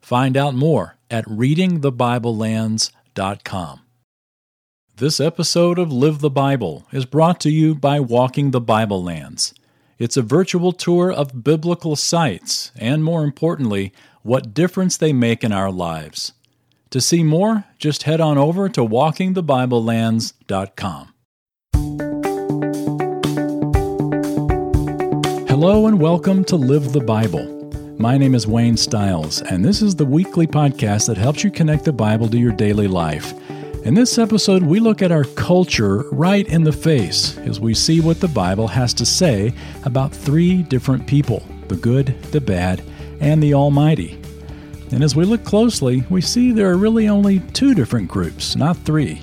Find out more at readingthebiblelands.com. This episode of Live the Bible is brought to you by Walking the Bible Lands. It's a virtual tour of biblical sites and, more importantly, what difference they make in our lives. To see more, just head on over to walkingthebiblelands.com. Hello and welcome to Live the Bible. My name is Wayne Stiles, and this is the weekly podcast that helps you connect the Bible to your daily life. In this episode, we look at our culture right in the face as we see what the Bible has to say about three different people the good, the bad, and the Almighty. And as we look closely, we see there are really only two different groups, not three.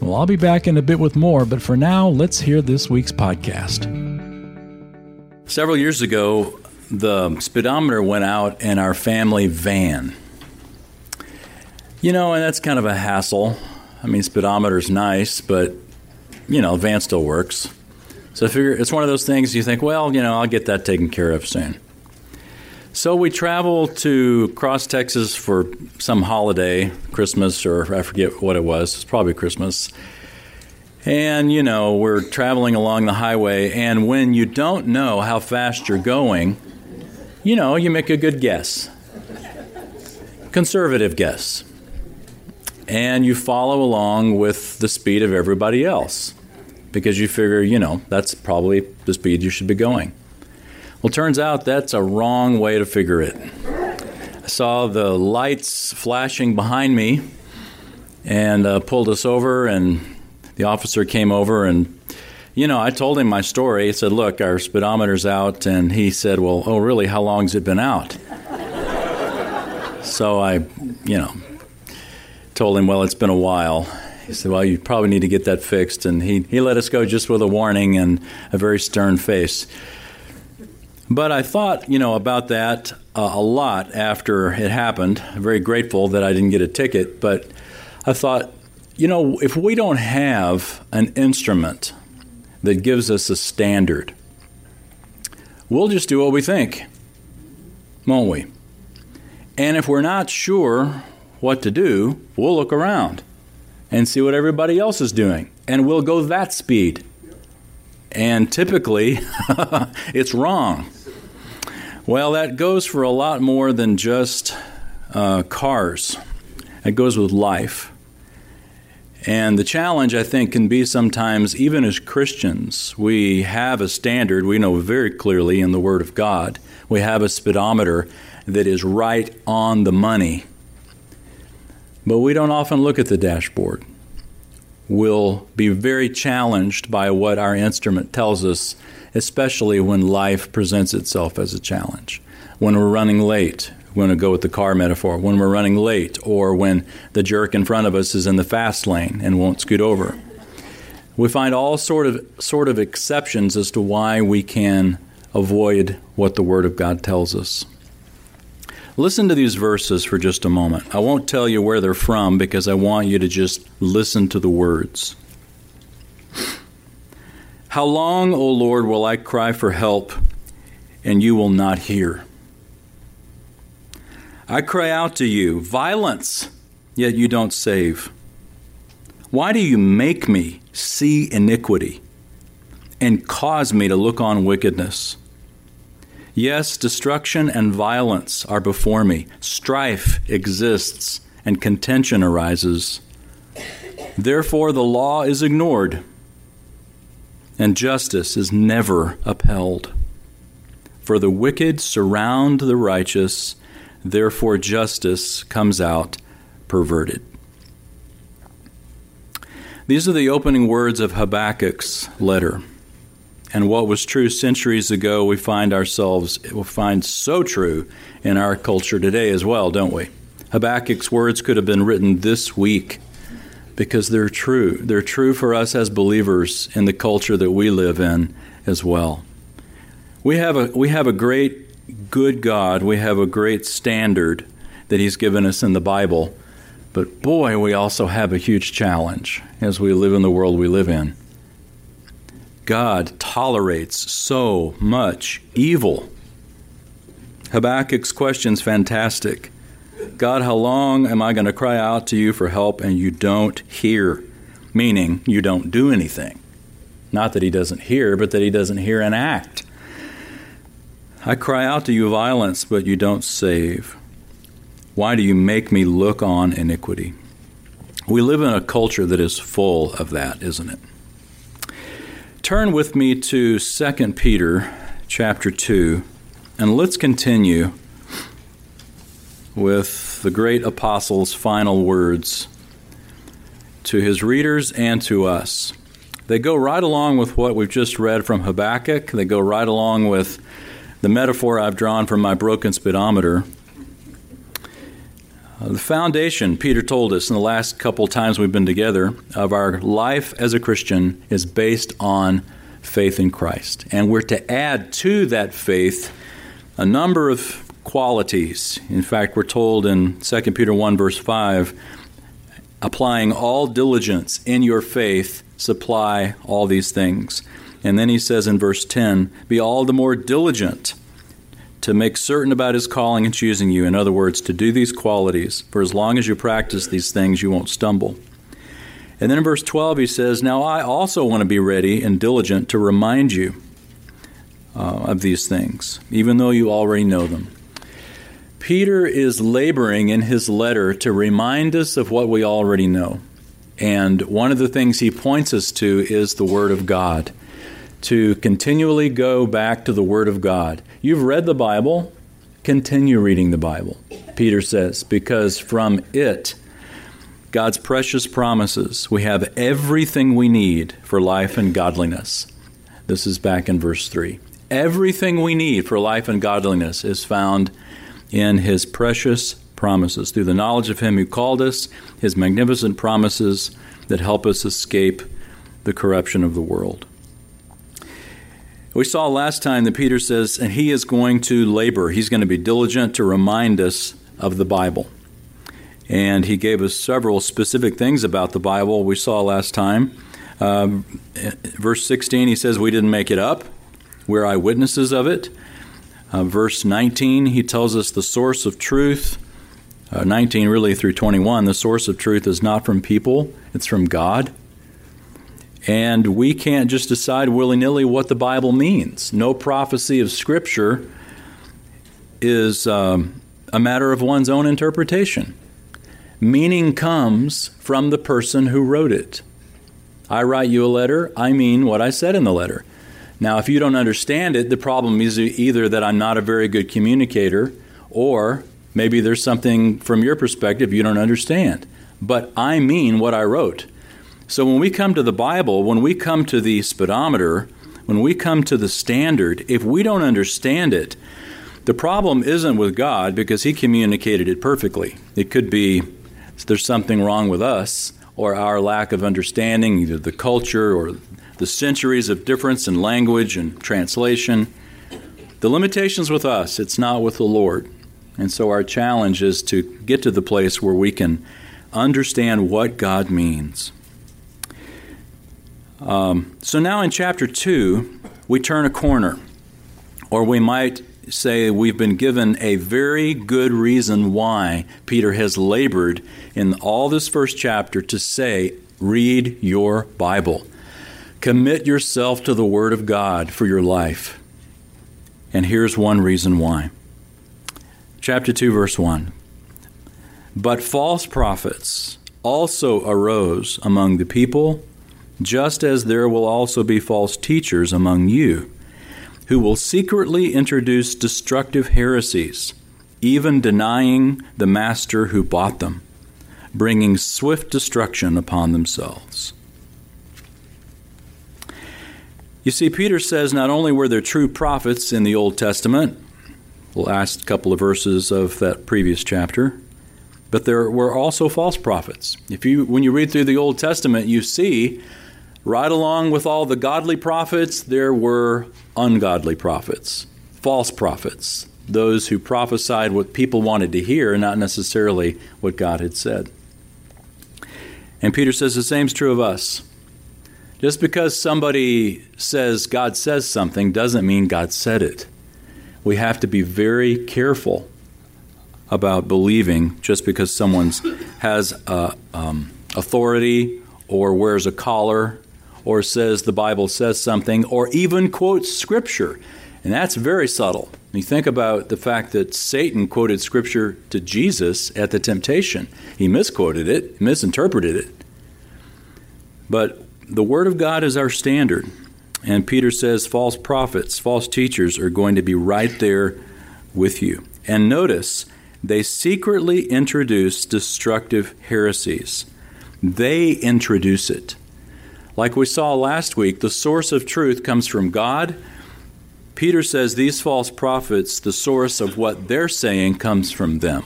Well, I'll be back in a bit with more, but for now, let's hear this week's podcast. Several years ago, the speedometer went out in our family van. You know, and that's kind of a hassle. I mean, speedometer's nice, but, you know, van still works. So I figure it's one of those things you think, well, you know, I'll get that taken care of soon. So we travel to cross Texas for some holiday, Christmas, or I forget what it was. It's probably Christmas. And, you know, we're traveling along the highway, and when you don't know how fast you're going, you know, you make a good guess. Conservative guess. And you follow along with the speed of everybody else because you figure, you know, that's probably the speed you should be going. Well, turns out that's a wrong way to figure it. I saw the lights flashing behind me and uh, pulled us over, and the officer came over and you know, I told him my story. He said, Look, our speedometer's out. And he said, Well, oh, really? How long's it been out? so I, you know, told him, Well, it's been a while. He said, Well, you probably need to get that fixed. And he, he let us go just with a warning and a very stern face. But I thought, you know, about that uh, a lot after it happened. I'm very grateful that I didn't get a ticket, but I thought, you know, if we don't have an instrument that gives us a standard, we'll just do what we think, won't we? And if we're not sure what to do, we'll look around and see what everybody else is doing, and we'll go that speed. And typically, it's wrong. Well, that goes for a lot more than just uh, cars, it goes with life. And the challenge, I think, can be sometimes, even as Christians, we have a standard we know very clearly in the Word of God. We have a speedometer that is right on the money. But we don't often look at the dashboard. We'll be very challenged by what our instrument tells us especially when life presents itself as a challenge. When we're running late, we're going to go with the car metaphor, when we're running late, or when the jerk in front of us is in the fast lane and won't scoot over. We find all sort of sort of exceptions as to why we can avoid what the Word of God tells us. Listen to these verses for just a moment. I won't tell you where they're from because I want you to just listen to the words. How long, O Lord, will I cry for help, and you will not hear? I cry out to you, violence, yet you don't save. Why do you make me see iniquity and cause me to look on wickedness? Yes, destruction and violence are before me. Strife exists and contention arises. Therefore, the law is ignored and justice is never upheld. For the wicked surround the righteous, therefore justice comes out perverted. These are the opening words of Habakkuk's letter. And what was true centuries ago, we find ourselves, we find so true in our culture today as well, don't we? Habakkuk's words could have been written this week because they're true. They're true for us as believers in the culture that we live in as well. We have a, we have a great, good God. We have a great standard that He's given us in the Bible. But boy, we also have a huge challenge as we live in the world we live in. God tolerates so much evil. Habakkuk's question is fantastic. God, how long am I going to cry out to you for help and you don't hear? Meaning, you don't do anything. Not that he doesn't hear, but that he doesn't hear and act. I cry out to you violence, but you don't save. Why do you make me look on iniquity? We live in a culture that is full of that, isn't it? Turn with me to 2 Peter chapter 2, and let's continue with the great apostle's final words to his readers and to us. They go right along with what we've just read from Habakkuk. They go right along with the metaphor I've drawn from my broken speedometer. Uh, the foundation, Peter told us in the last couple times we've been together, of our life as a Christian is based on faith in Christ. And we're to add to that faith a number of qualities. In fact, we're told in 2 Peter 1, verse 5, applying all diligence in your faith, supply all these things. And then he says in verse 10, be all the more diligent to make certain about his calling and choosing you. In other words, to do these qualities. For as long as you practice these things, you won't stumble. And then in verse 12, he says, Now I also want to be ready and diligent to remind you uh, of these things, even though you already know them. Peter is laboring in his letter to remind us of what we already know. And one of the things he points us to is the Word of God. To continually go back to the Word of God. You've read the Bible, continue reading the Bible, Peter says, because from it, God's precious promises, we have everything we need for life and godliness. This is back in verse 3. Everything we need for life and godliness is found in his precious promises, through the knowledge of him who called us, his magnificent promises that help us escape the corruption of the world. We saw last time that Peter says, and he is going to labor, he's going to be diligent to remind us of the Bible. And he gave us several specific things about the Bible we saw last time. Um, verse 16, he says, We didn't make it up, we're eyewitnesses of it. Uh, verse 19, he tells us the source of truth. Uh, 19 really through 21, the source of truth is not from people, it's from God. And we can't just decide willy nilly what the Bible means. No prophecy of Scripture is um, a matter of one's own interpretation. Meaning comes from the person who wrote it. I write you a letter, I mean what I said in the letter. Now, if you don't understand it, the problem is either that I'm not a very good communicator, or maybe there's something from your perspective you don't understand. But I mean what I wrote. So when we come to the Bible, when we come to the speedometer, when we come to the standard, if we don't understand it, the problem isn't with God because He communicated it perfectly. It could be there's something wrong with us or our lack of understanding, either the culture or the centuries of difference in language and translation. The limitations with us, it's not with the Lord. And so our challenge is to get to the place where we can understand what God means. Um, so now in chapter 2, we turn a corner, or we might say we've been given a very good reason why Peter has labored in all this first chapter to say, read your Bible. Commit yourself to the Word of God for your life. And here's one reason why. Chapter 2, verse 1. But false prophets also arose among the people, just as there will also be false teachers among you, who will secretly introduce destructive heresies, even denying the master who bought them, bringing swift destruction upon themselves. You see, Peter says not only were there true prophets in the Old Testament, the last couple of verses of that previous chapter, but there were also false prophets. If you when you read through the Old Testament, you see right along with all the godly prophets, there were ungodly prophets, false prophets, those who prophesied what people wanted to hear, and not necessarily what God had said. And Peter says the same is true of us. Just because somebody says God says something doesn't mean God said it. We have to be very careful about believing just because someone has a, um, authority or wears a collar or says the Bible says something or even quotes Scripture. And that's very subtle. You think about the fact that Satan quoted Scripture to Jesus at the temptation. He misquoted it, misinterpreted it. But the Word of God is our standard. And Peter says false prophets, false teachers are going to be right there with you. And notice, they secretly introduce destructive heresies. They introduce it. Like we saw last week, the source of truth comes from God. Peter says these false prophets, the source of what they're saying comes from them.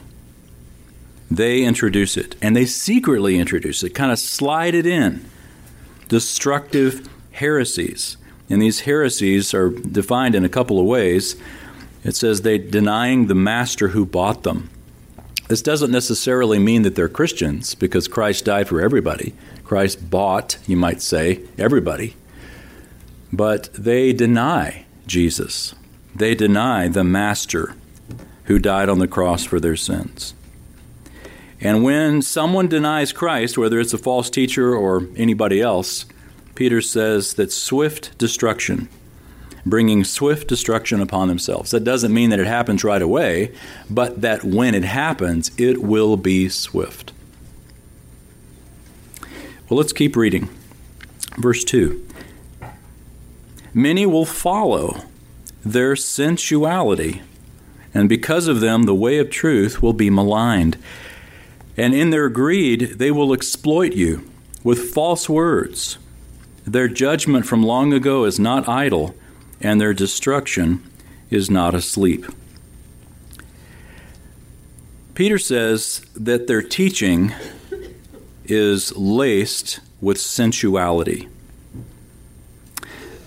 They introduce it, and they secretly introduce it, kind of slide it in. Destructive heresies. And these heresies are defined in a couple of ways. It says they denying the master who bought them. This doesn't necessarily mean that they're Christians because Christ died for everybody. Christ bought, you might say, everybody. But they deny Jesus. They deny the master who died on the cross for their sins. And when someone denies Christ, whether it's a false teacher or anybody else, Peter says that swift destruction bringing swift destruction upon themselves. That doesn't mean that it happens right away, but that when it happens, it will be swift. Well, let's keep reading. Verse 2 Many will follow their sensuality, and because of them, the way of truth will be maligned. And in their greed, they will exploit you with false words. Their judgment from long ago is not idle and their destruction is not asleep. Peter says that their teaching is laced with sensuality.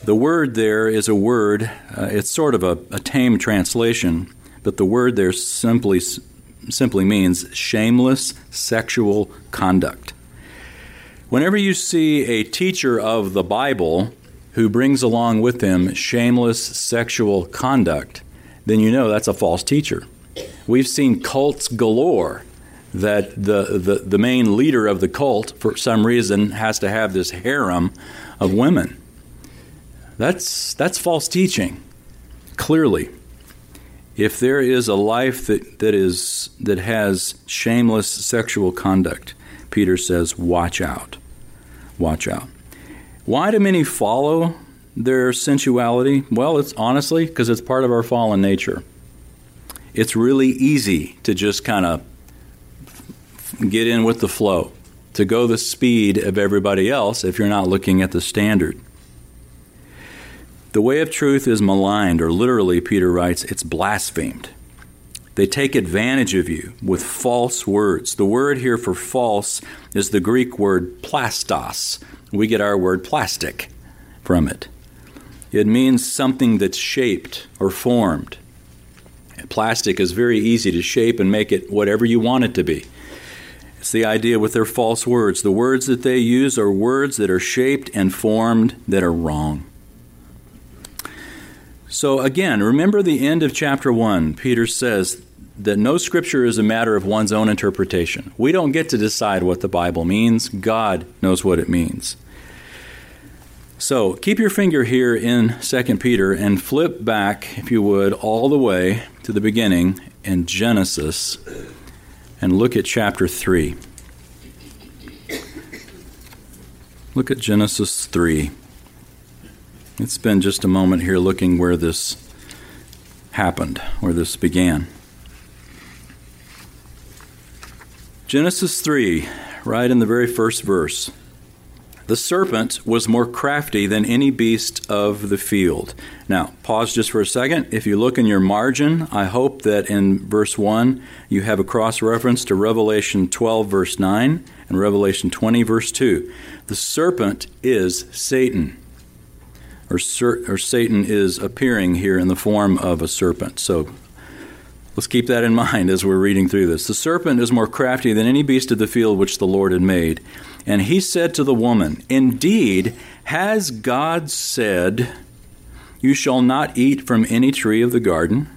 The word there is a word, uh, it's sort of a, a tame translation, but the word there simply, simply means shameless sexual conduct. Whenever you see a teacher of the Bible who brings along with him shameless sexual conduct, then you know that's a false teacher. We've seen cults galore that the, the, the main leader of the cult, for some reason, has to have this harem of women. That's, that's false teaching, clearly. If there is a life that, that, is, that has shameless sexual conduct, Peter says, watch out. Watch out. Why do many follow their sensuality? Well, it's honestly because it's part of our fallen nature. It's really easy to just kind of get in with the flow, to go the speed of everybody else if you're not looking at the standard. The way of truth is maligned, or literally, Peter writes, it's blasphemed. They take advantage of you with false words. The word here for false is the Greek word plastos, we get our word plastic from it. It means something that's shaped or formed. Plastic is very easy to shape and make it whatever you want it to be. It's the idea with their false words. The words that they use are words that are shaped and formed that are wrong. So, again, remember the end of chapter 1. Peter says that no scripture is a matter of one's own interpretation. We don't get to decide what the Bible means, God knows what it means. So keep your finger here in 2 Peter and flip back, if you would, all the way to the beginning in Genesis and look at chapter 3. Look at Genesis 3. Let's spend just a moment here looking where this happened, where this began. Genesis 3, right in the very first verse. The serpent was more crafty than any beast of the field. Now, pause just for a second. If you look in your margin, I hope that in verse 1 you have a cross reference to Revelation 12, verse 9, and Revelation 20, verse 2. The serpent is Satan, or, or Satan is appearing here in the form of a serpent. So Let's keep that in mind as we're reading through this. The serpent is more crafty than any beast of the field which the Lord had made. And he said to the woman, Indeed, has God said, You shall not eat from any tree of the garden?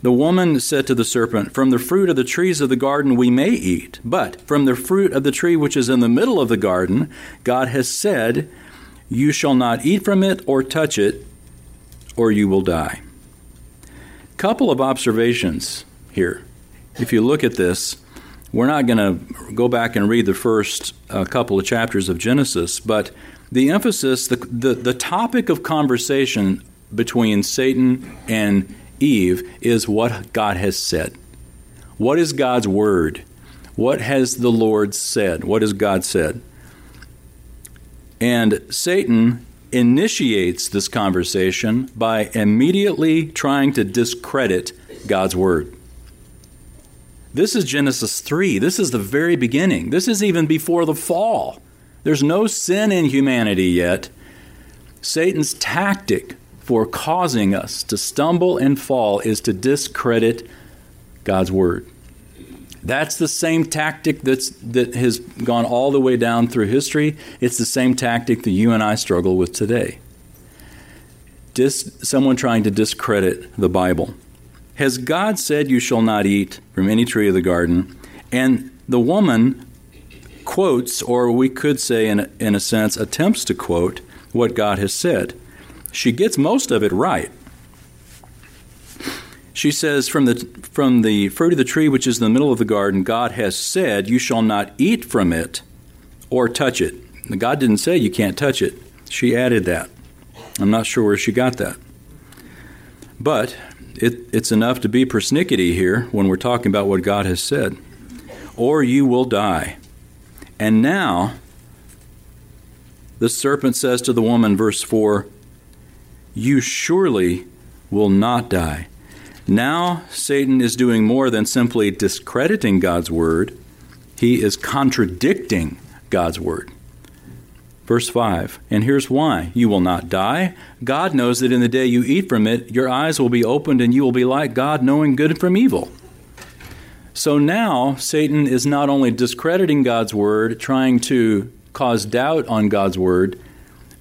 The woman said to the serpent, From the fruit of the trees of the garden we may eat, but from the fruit of the tree which is in the middle of the garden, God has said, You shall not eat from it or touch it, or you will die. Couple of observations here. If you look at this, we're not going to go back and read the first uh, couple of chapters of Genesis, but the emphasis, the, the, the topic of conversation between Satan and Eve is what God has said. What is God's word? What has the Lord said? What has God said? And Satan initiates this conversation by immediately trying to discredit God's word. This is Genesis 3. This is the very beginning. This is even before the fall. There's no sin in humanity yet. Satan's tactic for causing us to stumble and fall is to discredit God's word. That's the same tactic that's, that has gone all the way down through history. It's the same tactic that you and I struggle with today. Dis, someone trying to discredit the Bible. Has God said, You shall not eat from any tree of the garden? And the woman quotes, or we could say, in, in a sense, attempts to quote what God has said. She gets most of it right. She says, from the, from the fruit of the tree which is in the middle of the garden, God has said, You shall not eat from it or touch it. God didn't say you can't touch it. She added that. I'm not sure where she got that. But it, it's enough to be persnickety here when we're talking about what God has said. Or you will die. And now, the serpent says to the woman, verse 4, You surely will not die. Now, Satan is doing more than simply discrediting God's word, he is contradicting God's word. Verse 5 And here's why you will not die. God knows that in the day you eat from it, your eyes will be opened and you will be like God, knowing good from evil. So now, Satan is not only discrediting God's word, trying to cause doubt on God's word,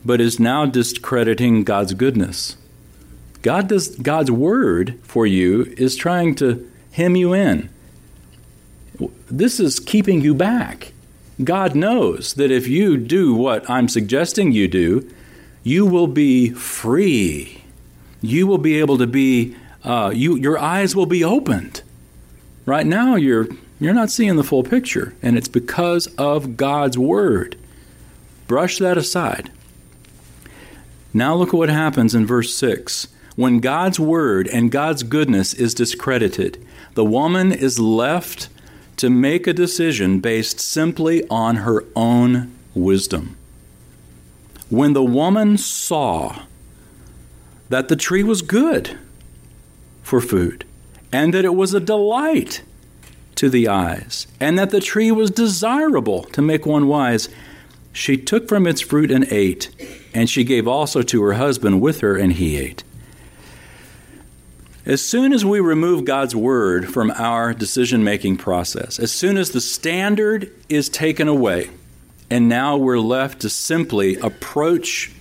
but is now discrediting God's goodness. God does God's word for you is trying to hem you in. This is keeping you back. God knows that if you do what I'm suggesting you do, you will be free. You will be able to be, uh, you, your eyes will be opened. Right now, you're, you're not seeing the full picture, and it's because of God's Word. Brush that aside. Now, look at what happens in verse 6 when God's word and God's goodness is discredited, the woman is left to make a decision based simply on her own wisdom. When the woman saw that the tree was good for food, and that it was a delight to the eyes, and that the tree was desirable to make one wise, she took from its fruit and ate, and she gave also to her husband with her, and he ate. As soon as we remove God's word from our decision making process, as soon as the standard is taken away, and now we're left to simply approach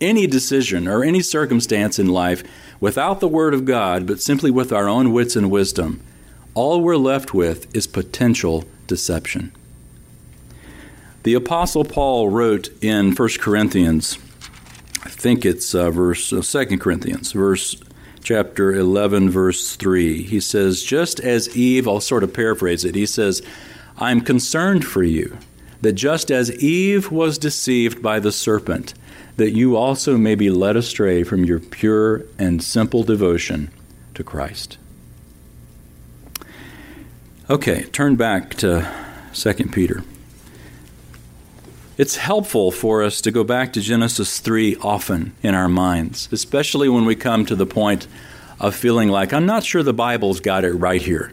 any decision or any circumstance in life without the Word of God, but simply with our own wits and wisdom, all we're left with is potential deception. The Apostle Paul wrote in 1 Corinthians, I think it's uh, verse uh, 2 Corinthians, verse chapter 11, verse 3. He says, Just as Eve, I'll sort of paraphrase it, he says, I'm concerned for you that just as Eve was deceived by the serpent, that you also may be led astray from your pure and simple devotion to Christ. Okay, turn back to 2 Peter. It's helpful for us to go back to Genesis 3 often in our minds, especially when we come to the point of feeling like, I'm not sure the Bible's got it right here.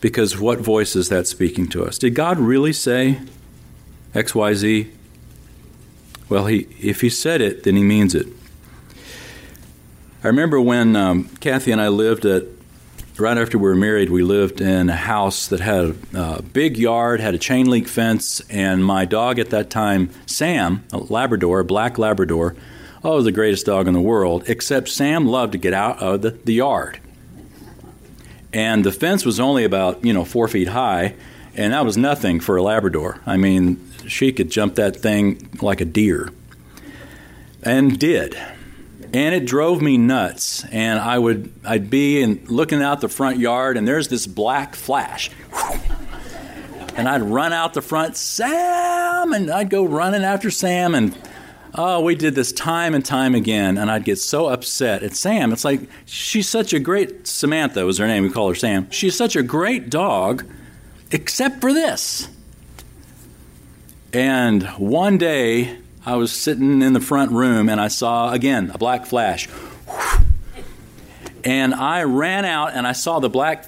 Because what voice is that speaking to us? Did God really say XYZ? Well, he, if He said it, then He means it. I remember when um, Kathy and I lived at right after we were married, we lived in a house that had a big yard, had a chain link fence, and my dog at that time, Sam, a Labrador, a black Labrador, oh, the greatest dog in the world, except Sam loved to get out of the, the yard. And the fence was only about, you know, four feet high, and that was nothing for a Labrador. I mean, she could jump that thing like a deer. And did and it drove me nuts. And I would I'd be in, looking out the front yard, and there's this black flash. And I'd run out the front, Sam, and I'd go running after Sam, and oh, we did this time and time again, and I'd get so upset at Sam. It's like she's such a great Samantha was her name. We call her Sam. She's such a great dog, except for this. And one day I was sitting in the front room and I saw again a black flash. And I ran out and I saw the black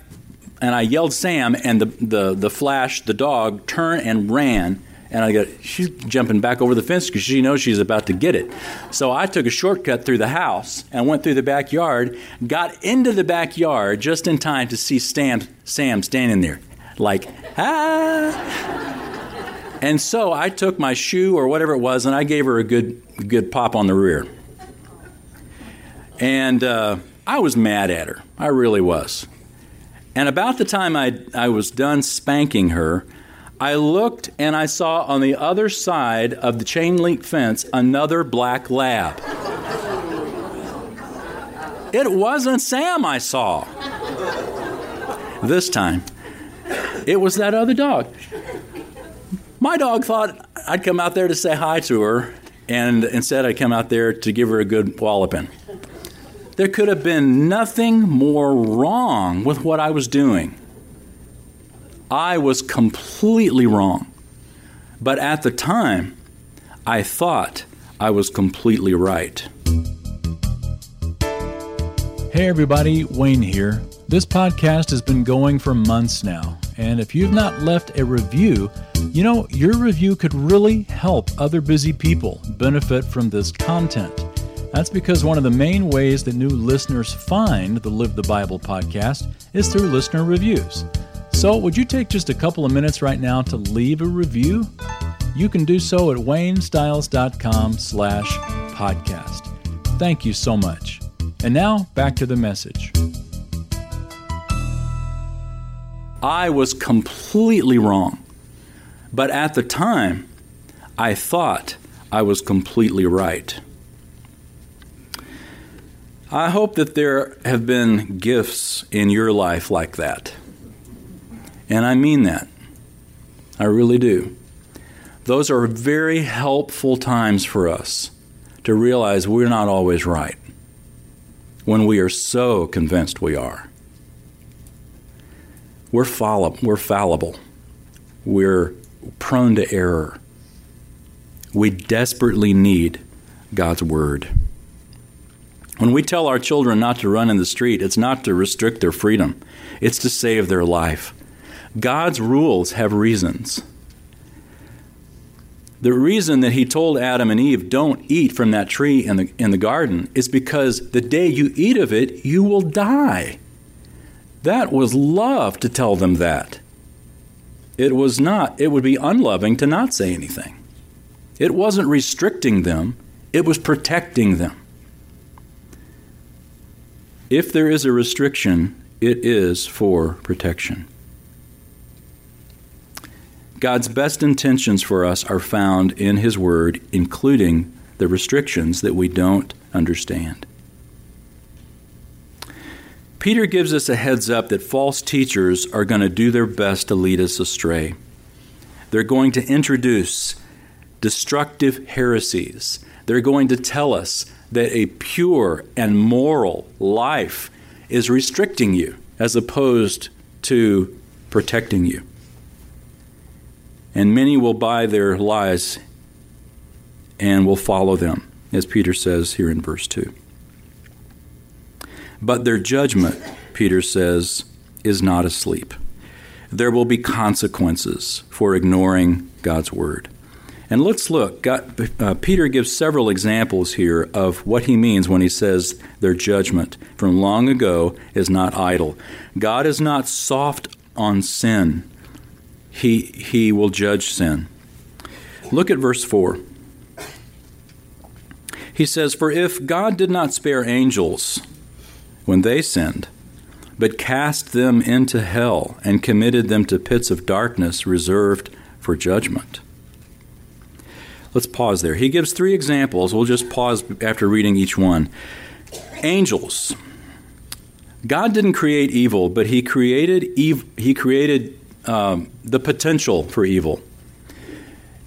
and I yelled Sam and the, the, the flash, the dog, turned and ran. And I go, she's jumping back over the fence because she knows she's about to get it. So I took a shortcut through the house and went through the backyard, got into the backyard just in time to see Sam, Sam standing there, like, ah. And so I took my shoe or whatever it was and I gave her a good, good pop on the rear. And uh, I was mad at her. I really was. And about the time I, I was done spanking her, I looked and I saw on the other side of the chain link fence another black lab. it wasn't Sam I saw. This time, it was that other dog. My dog thought I'd come out there to say hi to her, and instead I come out there to give her a good walloping. There could have been nothing more wrong with what I was doing. I was completely wrong. But at the time, I thought I was completely right. Hey, everybody, Wayne here. This podcast has been going for months now, and if you've not left a review, you know, your review could really help other busy people benefit from this content. That's because one of the main ways that new listeners find the Live the Bible podcast is through listener reviews. So, would you take just a couple of minutes right now to leave a review? You can do so at waynestiles.com slash podcast. Thank you so much. And now, back to the message. I was completely wrong. But at the time, I thought I was completely right. I hope that there have been gifts in your life like that. And I mean that. I really do. Those are very helpful times for us to realize we're not always right when we are so convinced we are. We're, fallible. We're fallible. We're prone to error. We desperately need God's Word. When we tell our children not to run in the street, it's not to restrict their freedom, it's to save their life. God's rules have reasons. The reason that he told Adam and Eve, don't eat from that tree in the, in the garden, is because the day you eat of it, you will die. That was love to tell them that. It was not, it would be unloving to not say anything. It wasn't restricting them, it was protecting them. If there is a restriction, it is for protection. God's best intentions for us are found in His Word, including the restrictions that we don't understand. Peter gives us a heads up that false teachers are going to do their best to lead us astray. They're going to introduce destructive heresies. They're going to tell us that a pure and moral life is restricting you as opposed to protecting you. and many will buy their lies and will follow them, as Peter says here in verse 2. But their judgment, Peter says, is not asleep. There will be consequences for ignoring God's word. And let's look. God, uh, Peter gives several examples here of what he means when he says their judgment from long ago is not idle. God is not soft on sin, he, he will judge sin. Look at verse 4. He says, For if God did not spare angels when they sinned, but cast them into hell and committed them to pits of darkness reserved for judgment. Let's pause there. He gives three examples. We'll just pause after reading each one. Angels. God didn't create evil, but He created ev- He created um, the potential for evil.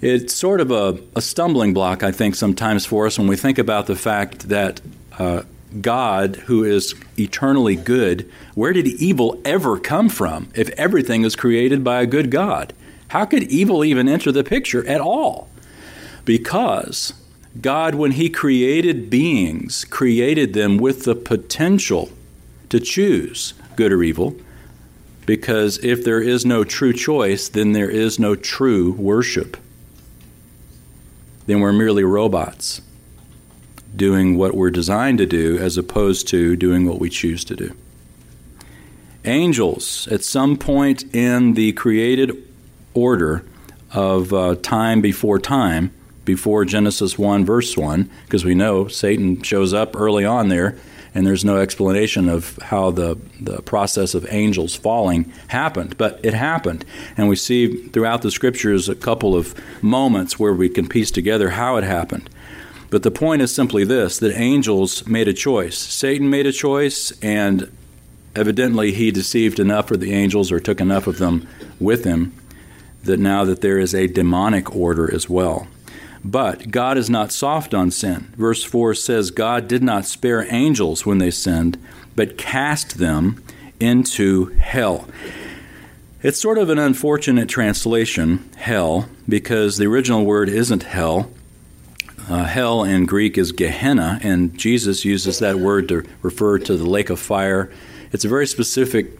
It's sort of a, a, stumbling block, I think, sometimes for us when we think about the fact that uh, God, who is eternally good, where did evil ever come from if everything is created by a good God? How could evil even enter the picture at all? Because God, when He created beings, created them with the potential to choose good or evil. Because if there is no true choice, then there is no true worship. Then we're merely robots doing what we're designed to do as opposed to doing what we choose to do. Angels, at some point in the created order of uh, time before time, before Genesis 1, verse 1, because we know Satan shows up early on there, and there's no explanation of how the, the process of angels falling happened. But it happened. And we see throughout the scriptures a couple of moments where we can piece together how it happened. But the point is simply this that angels made a choice. Satan made a choice, and evidently he deceived enough of the angels or took enough of them with him that now that there is a demonic order as well. But God is not soft on sin. Verse 4 says, God did not spare angels when they sinned, but cast them into hell. It's sort of an unfortunate translation, hell, because the original word isn't hell, uh, hell in Greek is Gehenna, and Jesus uses that word to refer to the lake of fire. It's a very specific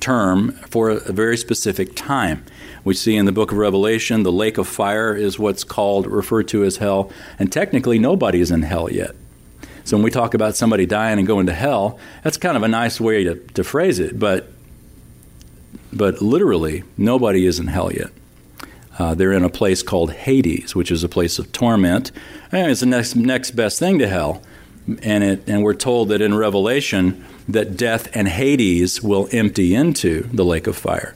term for a very specific time. We see in the book of Revelation the lake of fire is what's called, referred to as hell, and technically nobody is in hell yet. So when we talk about somebody dying and going to hell, that's kind of a nice way to, to phrase it, but but literally nobody is in hell yet. Uh, they're in a place called Hades, which is a place of torment. And it's the next next best thing to hell. And it and we're told that in Revelation that death and Hades will empty into the lake of fire.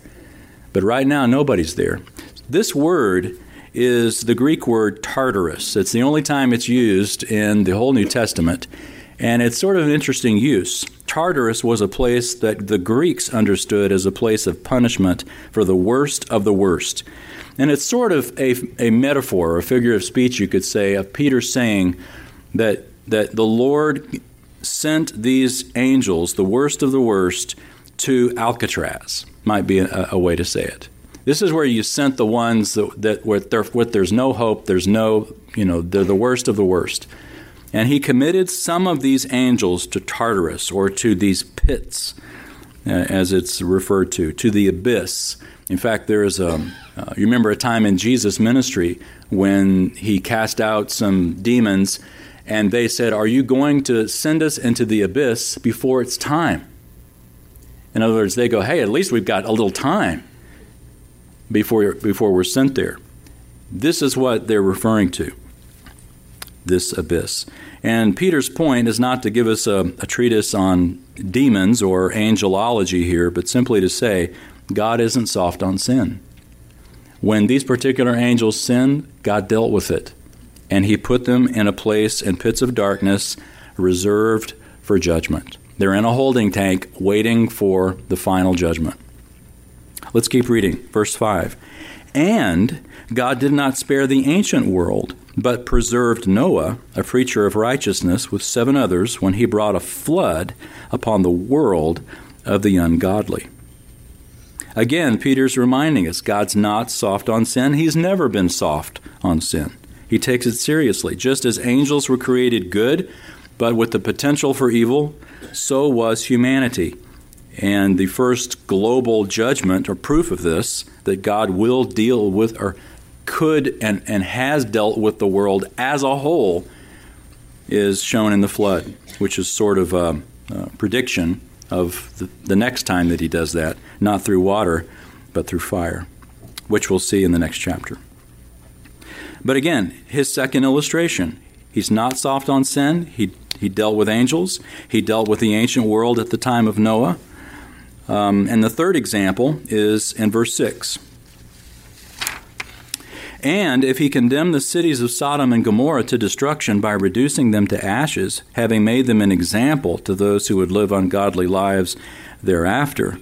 But right now nobody's there. This word is the Greek word Tartarus. It's the only time it's used in the whole New Testament. And it's sort of an interesting use. Tartarus was a place that the Greeks understood as a place of punishment for the worst of the worst. And it's sort of a, a metaphor, a figure of speech, you could say, of Peter saying that, that the Lord sent these angels, the worst of the worst, to Alcatraz, might be a, a way to say it. This is where you sent the ones that, that where, there, where there's no hope, there's no, you know, they're the worst of the worst. And he committed some of these angels to Tartarus or to these pits, as it's referred to, to the abyss. In fact, there is a, uh, you remember a time in Jesus' ministry when he cast out some demons and they said, Are you going to send us into the abyss before it's time? In other words, they go, Hey, at least we've got a little time before, before we're sent there. This is what they're referring to this abyss. And Peter's point is not to give us a, a treatise on demons or angelology here, but simply to say God isn't soft on sin. When these particular angels sinned, God dealt with it. And he put them in a place in pits of darkness reserved for judgment. They're in a holding tank waiting for the final judgment. Let's keep reading. Verse 5. And God did not spare the ancient world, but preserved Noah, a preacher of righteousness, with seven others when he brought a flood upon the world of the ungodly. Again, Peter's reminding us God's not soft on sin. He's never been soft on sin. He takes it seriously. Just as angels were created good, but with the potential for evil, so was humanity. And the first global judgment or proof of this, that God will deal with or could and, and has dealt with the world as a whole, is shown in the flood, which is sort of a, a prediction of the, the next time that he does that, not through water, but through fire, which we'll see in the next chapter. But again, his second illustration he's not soft on sin. He, he dealt with angels, he dealt with the ancient world at the time of Noah. Um, and the third example is in verse 6. And if he condemned the cities of Sodom and Gomorrah to destruction by reducing them to ashes, having made them an example to those who would live ungodly lives thereafter,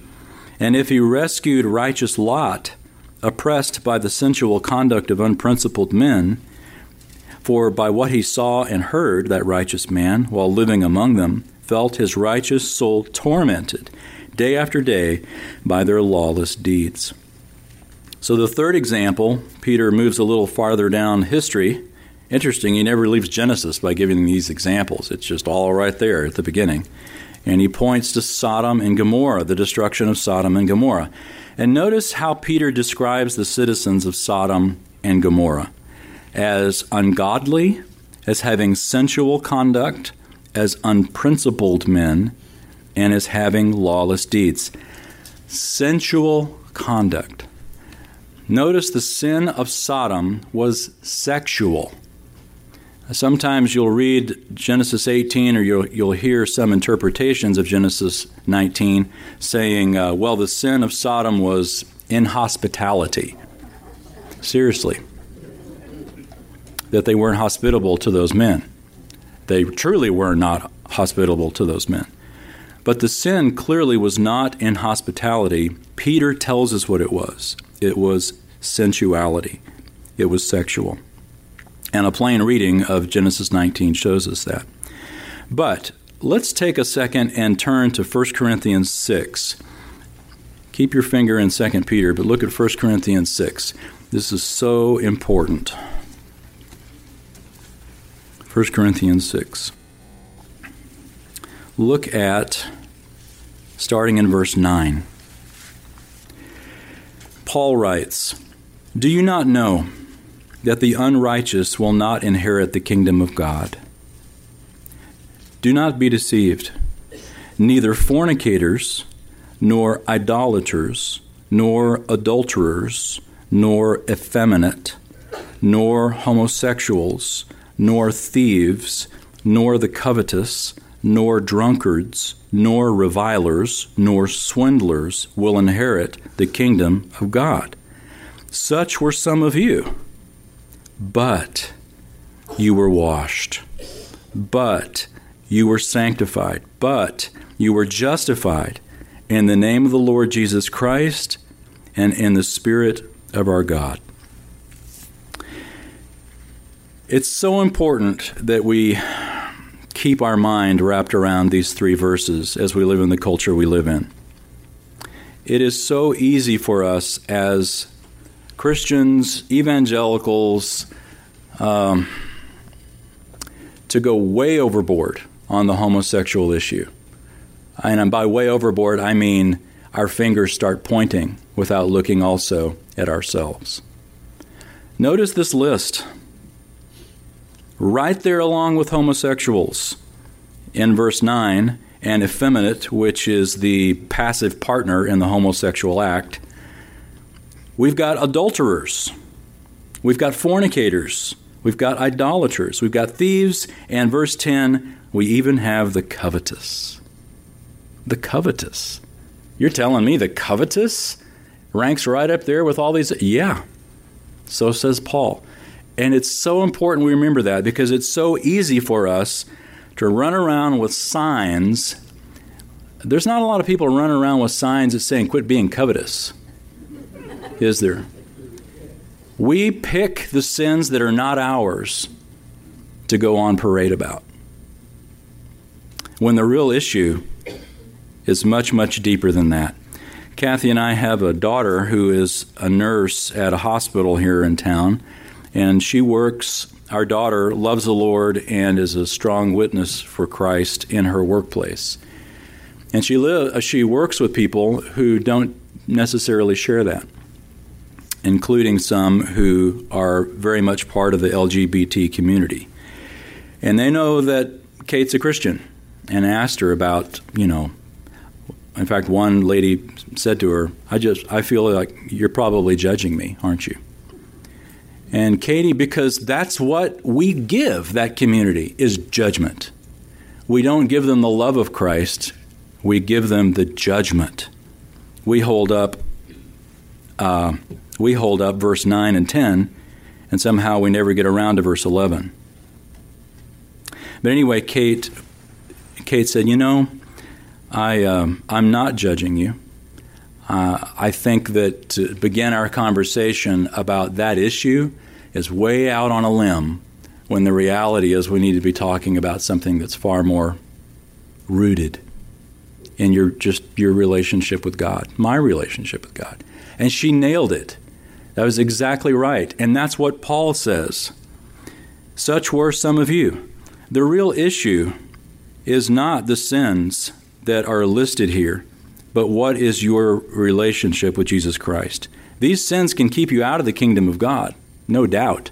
and if he rescued righteous Lot, oppressed by the sensual conduct of unprincipled men, for by what he saw and heard, that righteous man, while living among them, felt his righteous soul tormented day after day by their lawless deeds. So, the third example, Peter moves a little farther down history. Interesting, he never leaves Genesis by giving these examples. It's just all right there at the beginning. And he points to Sodom and Gomorrah, the destruction of Sodom and Gomorrah. And notice how Peter describes the citizens of Sodom and Gomorrah as ungodly, as having sensual conduct, as unprincipled men, and as having lawless deeds. Sensual conduct. Notice the sin of Sodom was sexual. Sometimes you'll read Genesis 18 or you'll, you'll hear some interpretations of Genesis 19 saying, uh, well, the sin of Sodom was inhospitality. Seriously. That they weren't hospitable to those men. They truly were not hospitable to those men. But the sin clearly was not in hospitality. Peter tells us what it was it was sensuality, it was sexual. And a plain reading of Genesis 19 shows us that. But let's take a second and turn to 1 Corinthians 6. Keep your finger in 2 Peter, but look at 1 Corinthians 6. This is so important. 1 Corinthians 6. Look at starting in verse 9. Paul writes, do you not know that the unrighteous will not inherit the kingdom of God? Do not be deceived. Neither fornicators, nor idolaters, nor adulterers, nor effeminate, nor homosexuals, nor thieves, nor the covetous, nor drunkards, nor revilers, nor swindlers will inherit the kingdom of God. Such were some of you. But you were washed. But you were sanctified. But you were justified in the name of the Lord Jesus Christ and in the Spirit of our God. It's so important that we keep our mind wrapped around these three verses as we live in the culture we live in. It is so easy for us as Christians, evangelicals, um, to go way overboard on the homosexual issue. And by way overboard, I mean our fingers start pointing without looking also at ourselves. Notice this list. Right there, along with homosexuals, in verse 9, and effeminate, which is the passive partner in the homosexual act, We've got adulterers. We've got fornicators. We've got idolaters. We've got thieves. And verse 10, we even have the covetous. The covetous. You're telling me the covetous ranks right up there with all these? Yeah. So says Paul. And it's so important we remember that because it's so easy for us to run around with signs. There's not a lot of people running around with signs that saying, quit being covetous is there? We pick the sins that are not ours to go on parade about. When the real issue is much, much deeper than that. Kathy and I have a daughter who is a nurse at a hospital here in town, and she works. Our daughter loves the Lord and is a strong witness for Christ in her workplace. And she live, uh, she works with people who don't necessarily share that, including some who are very much part of the LGBT community. And they know that Kate's a Christian and asked her about, you know, in fact, one lady said to her, I just, I feel like you're probably judging me, aren't you? And Katie, because that's what we give that community is judgment. We don't give them the love of Christ, we give them the judgment. We hold up, uh, we hold up verse 9 and 10, and somehow we never get around to verse 11. But anyway, Kate, Kate said, You know, I, um, I'm not judging you. Uh, I think that to begin our conversation about that issue is way out on a limb when the reality is we need to be talking about something that's far more rooted in your just your relationship with God, my relationship with God. And she nailed it. That was exactly right. And that's what Paul says. Such were some of you. The real issue is not the sins that are listed here, but what is your relationship with Jesus Christ? These sins can keep you out of the kingdom of God, no doubt,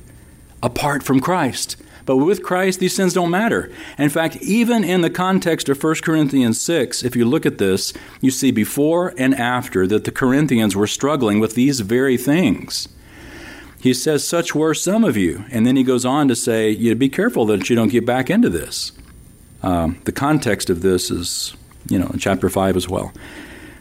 apart from Christ. But with Christ, these sins don't matter. In fact, even in the context of 1 Corinthians 6, if you look at this, you see before and after that the Corinthians were struggling with these very things. He says, Such were some of you. And then he goes on to say, You be careful that you don't get back into this. Um, the context of this is you know, in chapter 5 as well.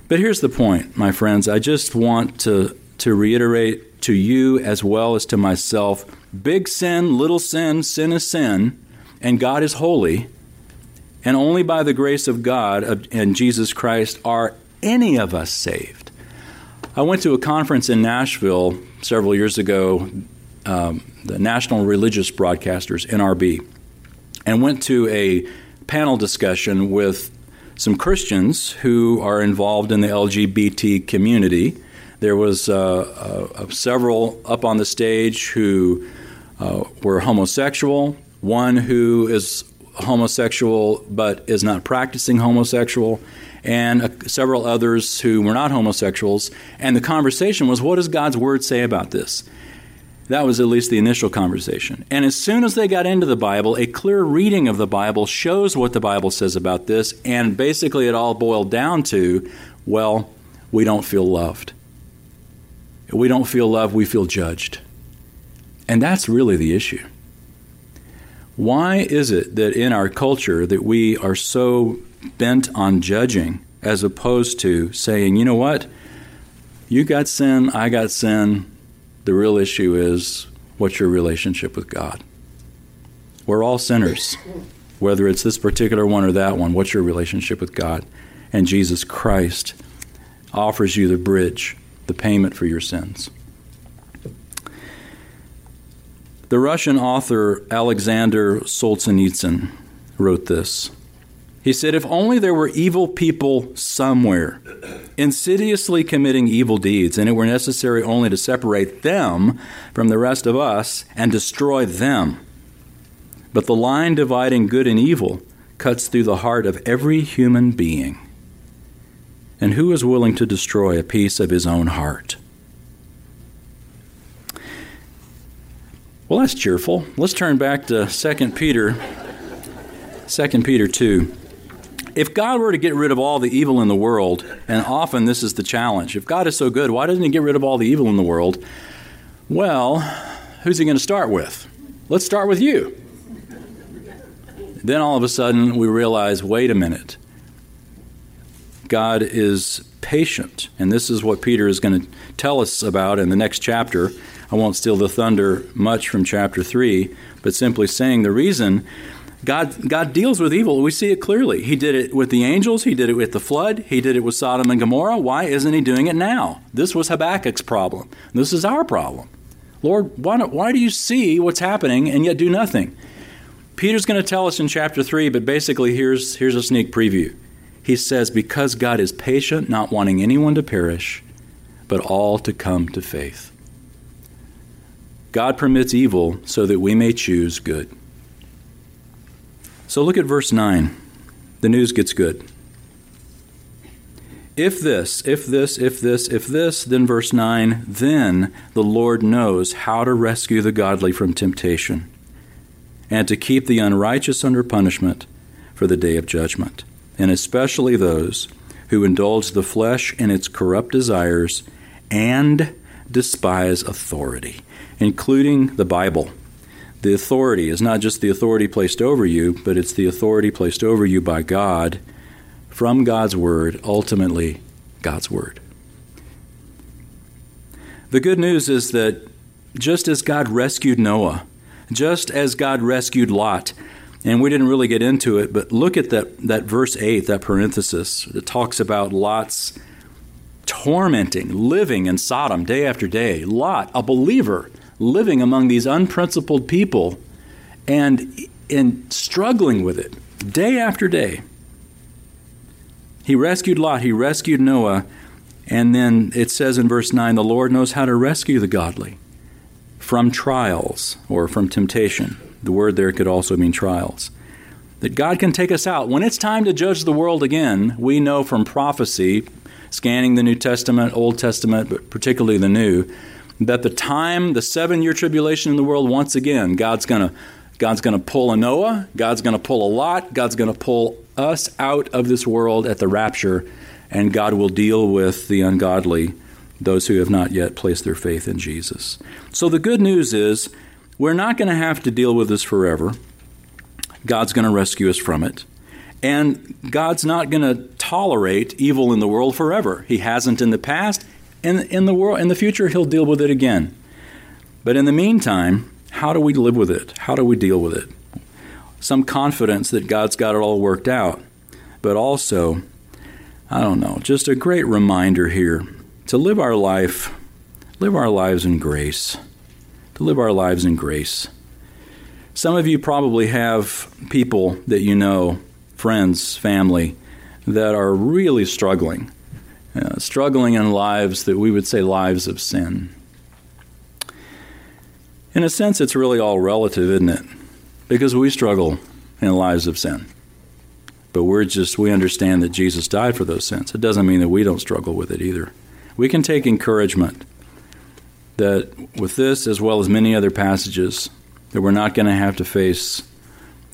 But here's the point, my friends. I just want to, to reiterate to you as well as to myself big sin, little sin, sin is sin, and God is holy. And only by the grace of God and Jesus Christ are any of us saved. I went to a conference in Nashville several years ago, um, the National Religious Broadcasters, NRB, and went to a panel discussion with some Christians who are involved in the LGBT community. There was uh, uh, several up on the stage who uh, were homosexual. One who is homosexual but is not practicing homosexual, and uh, several others who were not homosexuals. And the conversation was, what does God's word say about this? That was at least the initial conversation. And as soon as they got into the Bible, a clear reading of the Bible shows what the Bible says about this. And basically, it all boiled down to well, we don't feel loved. We don't feel loved, we feel judged. And that's really the issue. Why is it that in our culture that we are so bent on judging as opposed to saying, you know what? You got sin, I got sin, the real issue is what's your relationship with God? We're all sinners, whether it's this particular one or that one. What's your relationship with God? And Jesus Christ offers you the bridge, the payment for your sins. The Russian author Alexander Solzhenitsyn wrote this. He said, If only there were evil people somewhere, insidiously committing evil deeds, and it were necessary only to separate them from the rest of us and destroy them. But the line dividing good and evil cuts through the heart of every human being. And who is willing to destroy a piece of his own heart? Well, that's cheerful. Let's turn back to 2 Peter 2 Peter 2 if God were to get rid of all the evil in the world, and often this is the challenge, if God is so good, why doesn't He get rid of all the evil in the world? Well, who's He going to start with? Let's start with you. Then all of a sudden we realize wait a minute. God is patient. And this is what Peter is going to tell us about in the next chapter. I won't steal the thunder much from chapter 3, but simply saying the reason God, God deals with evil. We see it clearly. He did it with the angels, He did it with the flood, He did it with Sodom and Gomorrah. Why isn't He doing it now? This was Habakkuk's problem. This is our problem. Lord, why, why do you see what's happening and yet do nothing? Peter's going to tell us in chapter 3, but basically, here's, here's a sneak preview. he says, Because God is patient, not wanting anyone to perish, but all to come to faith. God permits evil so that we may choose good. So look at verse 9. The news gets good. If this, if this, if this, if this, then verse 9, then the Lord knows how to rescue the godly from temptation and to keep the unrighteous under punishment for the day of judgment, and especially those who indulge the flesh in its corrupt desires and despise authority, including the Bible. The authority is not just the authority placed over you, but it's the authority placed over you by God from God's Word, ultimately God's Word. The good news is that just as God rescued Noah, just as God rescued Lot, and we didn't really get into it, but look at that, that verse 8, that parenthesis that talks about Lot's tormenting, living in Sodom day after day. Lot, a believer, living among these unprincipled people and, and struggling with it day after day. He rescued Lot, he rescued Noah, and then it says in verse 9 the Lord knows how to rescue the godly from trials or from temptation. The word there could also mean trials. That God can take us out. When it's time to judge the world again, we know from prophecy, scanning the New Testament, Old Testament, but particularly the New, that the time, the seven year tribulation in the world, once again, God's going to God's going to pull a Noah, God's going to pull a Lot, God's going to pull us out of this world at the rapture, and God will deal with the ungodly, those who have not yet placed their faith in Jesus. So the good news is we're not going to have to deal with this forever. God's going to rescue us from it. And God's not going to tolerate evil in the world forever. He hasn't in the past, and in the world in the future he'll deal with it again. But in the meantime, how do we live with it? How do we deal with it? some confidence that God's got it all worked out, but also, I don't know, just a great reminder here to live our life, live our lives in grace, to live our lives in grace. Some of you probably have people that you know, friends, family, that are really struggling, uh, struggling in lives that we would say lives of sin. In a sense, it's really all relative, isn't it? because we struggle in lives of sin. But we're just, we understand that Jesus died for those sins. It doesn't mean that we don't struggle with it either. We can take encouragement that with this, as well as many other passages, that we're not going to have to face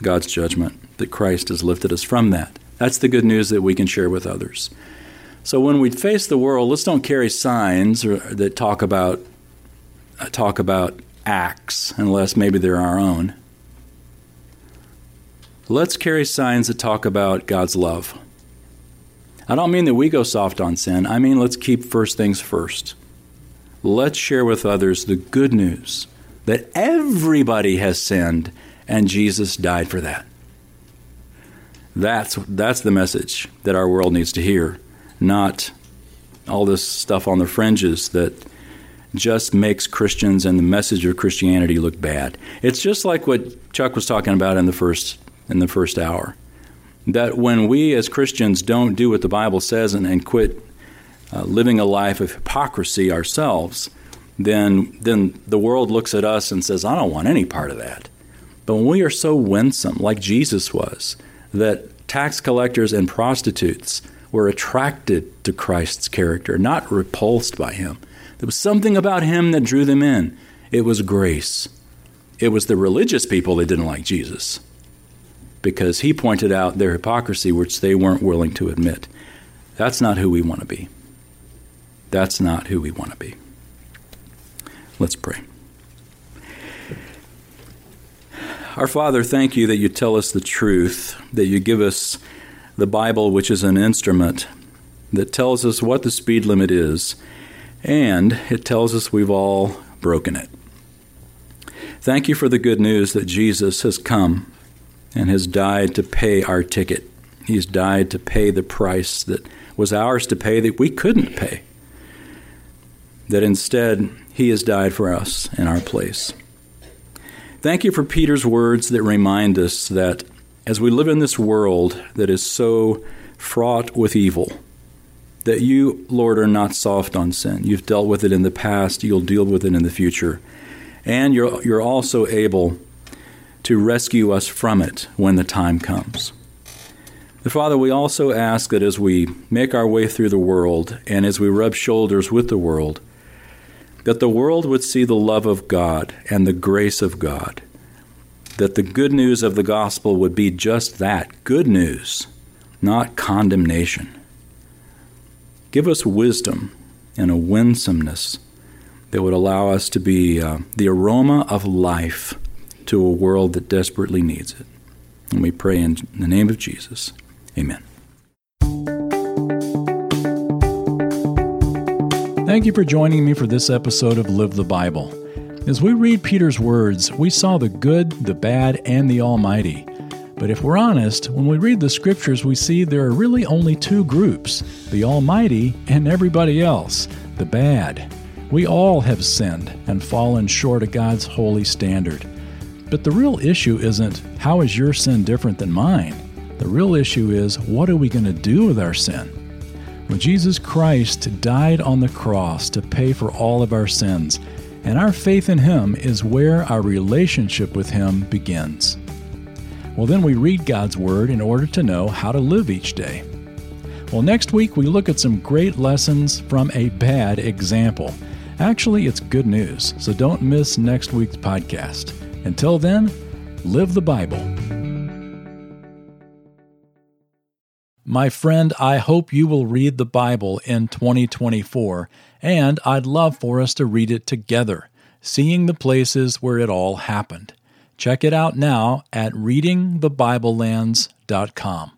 God's judgment, that Christ has lifted us from that. That's the good news that we can share with others. So when we face the world, let's don't carry signs that talk about uh, talk about acts unless maybe they're our own. Let's carry signs that talk about God's love. I don't mean that we go soft on sin. I mean, let's keep first things first. Let's share with others the good news that everybody has sinned and Jesus died for that. That's, that's the message that our world needs to hear, not all this stuff on the fringes that just makes Christians and the message of Christianity look bad. It's just like what Chuck was talking about in the first in the first hour. That when we as Christians don't do what the Bible says and, and quit uh, living a life of hypocrisy ourselves, then, then the world looks at us and says, I don't want any part of that. But when we are so winsome, like Jesus was, that tax collectors and prostitutes were attracted to Christ's character, not repulsed by him. There was something about him that drew them in. It was grace. It was the religious people that didn't like Jesus because he pointed out their hypocrisy, which they weren't willing to admit. That's not who we want to be. That's not who we want to be. Let's pray. Our Father, thank you that you tell us the truth, that you give us the Bible, which is an instrument that tells us what the speed limit is, and it tells us we've all broken it. Thank you for the good news that Jesus has come and has died to pay our ticket. He's died to pay the price that was ours to pay that we couldn't pay. That instead, He has died for us in our place. Thank you for Peter's words that remind us that as we live in this world that is so fraught with evil. That you, Lord, are not soft on sin. You've dealt with it in the past, you'll deal with it in the future. And you're, you're also able to rescue us from it when the time comes. The Father, we also ask that as we make our way through the world and as we rub shoulders with the world, that the world would see the love of God and the grace of God, that the good news of the gospel would be just that good news, not condemnation. Give us wisdom and a winsomeness that would allow us to be uh, the aroma of life to a world that desperately needs it. And we pray in the name of Jesus. Amen. Thank you for joining me for this episode of Live the Bible. As we read Peter's words, we saw the good, the bad, and the almighty. But if we're honest, when we read the scriptures, we see there are really only two groups the almighty and everybody else, the bad. We all have sinned and fallen short of God's holy standard. But the real issue isn't how is your sin different than mine? The real issue is what are we going to do with our sin? When Jesus Christ died on the cross to pay for all of our sins, and our faith in Him is where our relationship with Him begins. Well, then we read God's Word in order to know how to live each day. Well, next week we look at some great lessons from a bad example. Actually, it's good news, so don't miss next week's podcast. Until then, live the Bible. My friend, I hope you will read the Bible in 2024, and I'd love for us to read it together, seeing the places where it all happened. Check it out now at readingthebiblelands.com.